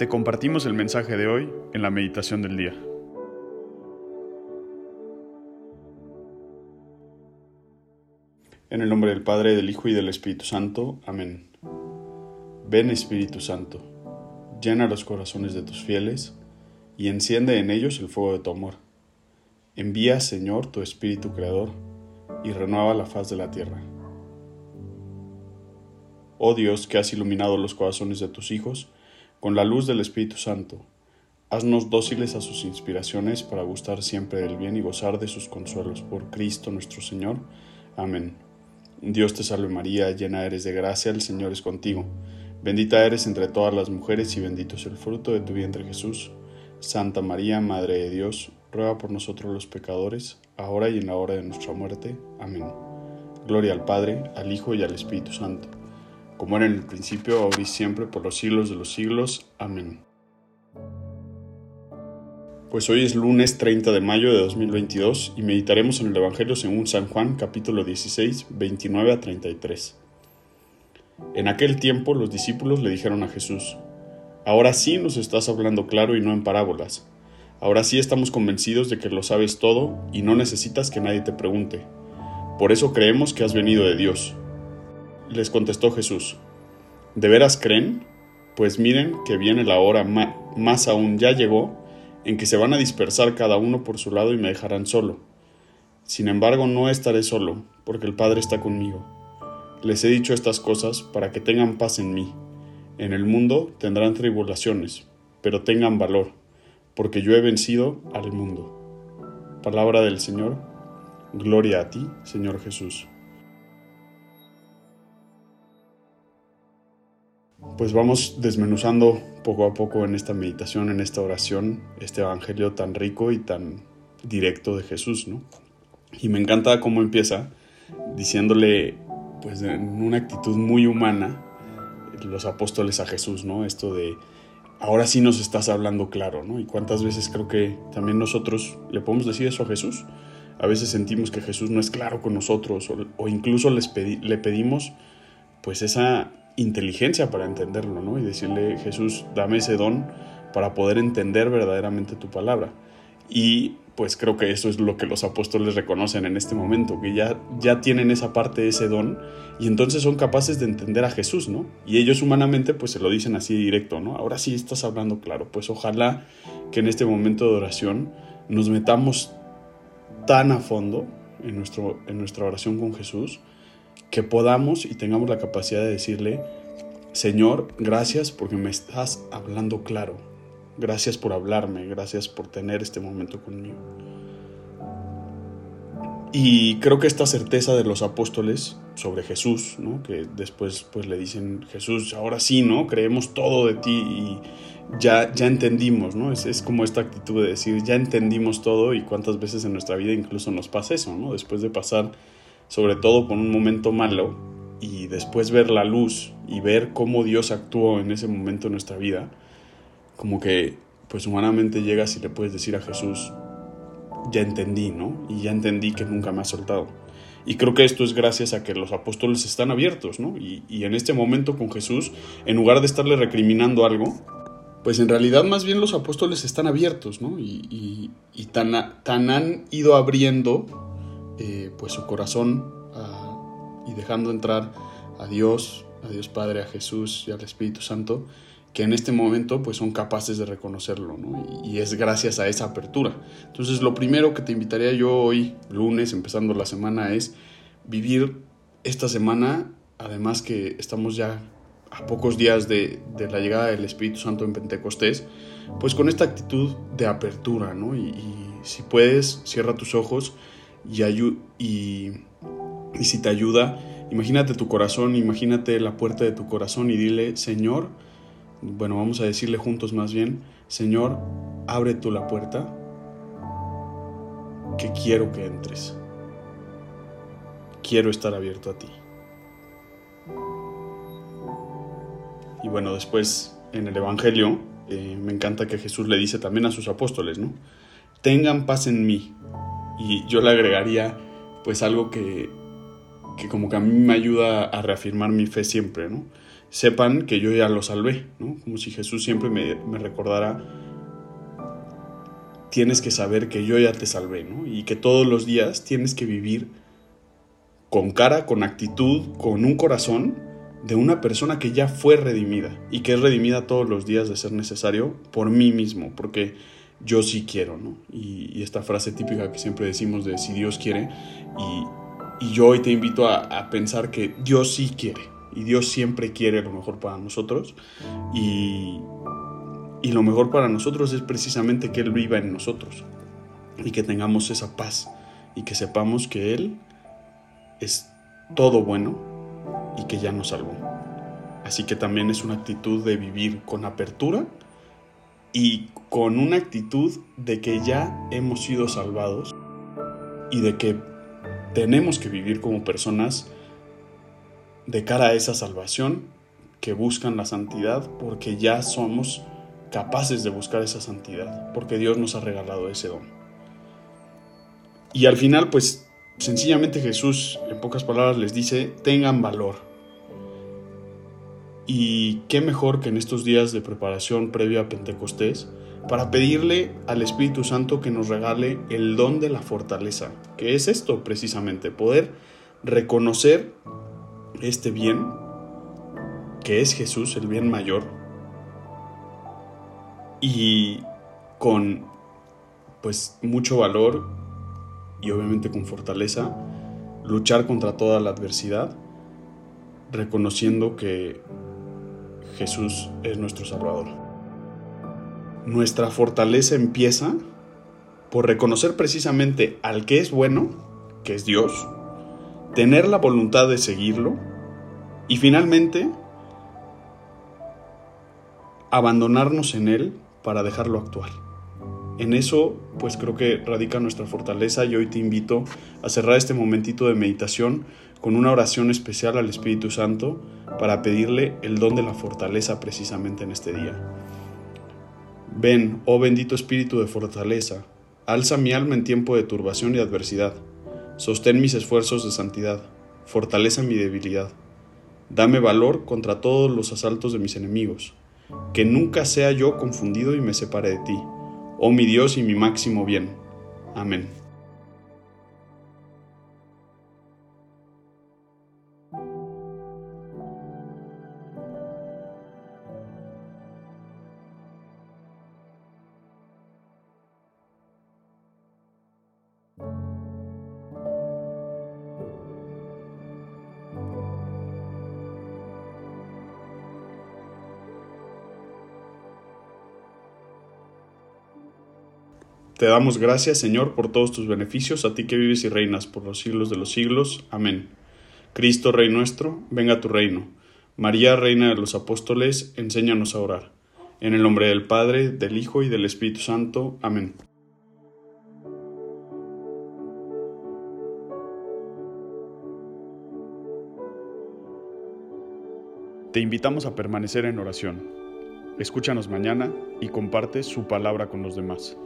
Te compartimos el mensaje de hoy en la meditación del día. En el nombre del Padre, del Hijo y del Espíritu Santo. Amén. Ven Espíritu Santo, llena los corazones de tus fieles y enciende en ellos el fuego de tu amor. Envía, Señor, tu Espíritu Creador y renueva la faz de la tierra. Oh Dios, que has iluminado los corazones de tus hijos con la luz del Espíritu Santo, haznos dóciles a sus inspiraciones para gustar siempre del bien y gozar de sus consuelos. Por Cristo nuestro Señor. Amén. Dios te salve María, llena eres de gracia, el Señor es contigo. Bendita eres entre todas las mujeres y bendito es el fruto de tu vientre Jesús. Santa María, Madre de Dios, ruega por nosotros los pecadores, ahora y en la hora de nuestra muerte. Amén. Gloria al Padre, al Hijo y al Espíritu Santo, como era en el principio, ahora y siempre, por los siglos de los siglos. Amén. Pues hoy es lunes 30 de mayo de 2022 y meditaremos en el Evangelio según San Juan capítulo 16, 29 a 33. En aquel tiempo los discípulos le dijeron a Jesús, Ahora sí nos estás hablando claro y no en parábolas. Ahora sí estamos convencidos de que lo sabes todo y no necesitas que nadie te pregunte. Por eso creemos que has venido de Dios. Les contestó Jesús, ¿de veras creen? Pues miren que viene la hora, más aún ya llegó, en que se van a dispersar cada uno por su lado y me dejarán solo. Sin embargo, no estaré solo, porque el Padre está conmigo. Les he dicho estas cosas para que tengan paz en mí. En el mundo tendrán tribulaciones, pero tengan valor, porque yo he vencido al mundo. Palabra del Señor, gloria a ti, Señor Jesús. Pues vamos desmenuzando poco a poco en esta meditación, en esta oración, este evangelio tan rico y tan directo de Jesús, ¿no? Y me encanta cómo empieza diciéndole, pues en una actitud muy humana, los apóstoles a Jesús, ¿no? Esto de, ahora sí nos estás hablando claro, ¿no? Y cuántas veces creo que también nosotros le podemos decir eso a Jesús. A veces sentimos que Jesús no es claro con nosotros o, incluso le pedimos pues esa inteligencia para entenderlo, ¿no? Y decirle, Jesús, dame ese don para poder entender verdaderamente tu palabra. Y pues creo que eso es lo que los apóstoles reconocen en este momento, que ya, ya tienen esa parte, ese don, y entonces son capaces de entender a Jesús, ¿no? Y ellos humanamente pues se lo dicen así directo, ¿no? Ahora sí estás hablando claro, pues ojalá que en este momento de oración nos metamos tan a fondo en, nuestro, en nuestra oración con Jesús, que podamos y tengamos la capacidad de decirle, Señor, gracias porque me estás hablando claro. Gracias por hablarme, gracias por tener este momento conmigo. Y creo que esta certeza de los apóstoles sobre Jesús, ¿no? que después pues le dicen, Jesús, ahora sí, ¿no? Creemos todo de ti y ya, ya entendimos, ¿no? Es, es, como esta actitud de decir, ya entendimos todo y cuántas veces en nuestra vida incluso nos pasa eso, ¿no? Después de pasar sobre todo con un momento malo, y después ver la luz y ver cómo Dios actuó en ese momento en nuestra vida, como que pues humanamente llegas y le puedes decir a Jesús, ya entendí, ¿no? Y ya entendí que nunca me ha soltado. Y creo que esto es gracias a que los apóstoles están abiertos, ¿no? Y, y en este momento con Jesús, en lugar de estarle recriminando algo, pues en realidad más bien los apóstoles están abiertos, ¿no? Y, y, y tan, tan han ido abriendo eh, pues su corazón ah, y dejando entrar a Dios, a Dios Padre, a Jesús y al Espíritu Santo, que en este momento pues son capaces de reconocerlo, ¿no? y, es gracias a esa apertura. Entonces lo primero que te invitaría yo hoy, lunes, empezando la semana, es vivir esta semana, además que estamos ya a pocos días de, la llegada del Espíritu Santo en Pentecostés, pues con esta actitud de apertura, ¿no? Y si puedes, cierra tus ojos y, y, y si te ayuda, imagínate tu corazón, imagínate la puerta de tu corazón y dile, Señor, bueno, vamos a decirle juntos más bien, Señor, abre tú la puerta, que quiero que entres. Quiero estar abierto a ti. Y bueno, después en el Evangelio eh, me encanta que Jesús le dice también a sus apóstoles, ¿no? Tengan paz en mí, y yo le agregaría pues algo que, que como que a mí me ayuda a reafirmar mi fe siempre, ¿no? Sepan que yo ya lo salvé, ¿no? Como si Jesús siempre me, me recordara, tienes que saber que yo ya te salvé, ¿no? Y que todos los días tienes que vivir con cara, con actitud, con un corazón de una persona que ya fue redimida y que es redimida todos los días de ser necesario por mí mismo, porque yo sí quiero, ¿no? Y, esta frase típica que siempre decimos de si Dios quiere, y, yo hoy te invito a, a, pensar que Dios sí quiere, y Dios siempre quiere lo mejor para nosotros, y, y lo mejor para nosotros es precisamente que Él viva en nosotros, y que tengamos esa paz, y que sepamos que Él es todo bueno y que ya nos salvó. Así que también es una actitud de vivir con apertura y con una actitud de que ya hemos sido salvados y de que tenemos que vivir como personas de cara a esa salvación que buscan la santidad porque ya somos capaces de buscar esa santidad, porque Dios nos ha regalado ese don. Y al final, pues sencillamente Jesús, en pocas palabras, les dice, tengan valor y qué mejor que en estos días de preparación previa a Pentecostés para pedirle al Espíritu Santo que nos regale el don de la fortaleza, que es esto precisamente, poder reconocer este bien, que es Jesús, el bien mayor, y con pues mucho valor y obviamente con fortaleza, luchar contra toda la adversidad, reconociendo que Jesús es nuestro Salvador. Nuestra fortaleza empieza por reconocer precisamente al que es bueno, que es Dios, tener la voluntad de seguirlo y finalmente abandonarnos en Él para dejarlo actuar. En eso, pues creo que radica nuestra fortaleza y hoy te invito a cerrar este momentito de meditación con una oración especial al Espíritu Santo para pedirle el don de la fortaleza precisamente en este día. Ven, oh bendito Espíritu de fortaleza, alza mi alma en tiempo de turbación y adversidad, sostén mis esfuerzos de santidad, fortaleza mi debilidad, dame valor contra todos los asaltos de mis enemigos, que nunca sea yo confundido y me separe de ti, oh mi Dios y mi máximo bien. Amén. Te damos gracias, Señor, por todos tus beneficios, a ti que vives y reinas por los siglos de los siglos. Amén. Cristo, Rey nuestro, venga a tu reino. María, Reina de los Apóstoles, enséñanos a orar. En el nombre del Padre, del Hijo y del Espíritu Santo. Amén. Te invitamos a permanecer en oración. Escúchanos mañana y comparte su palabra con los demás.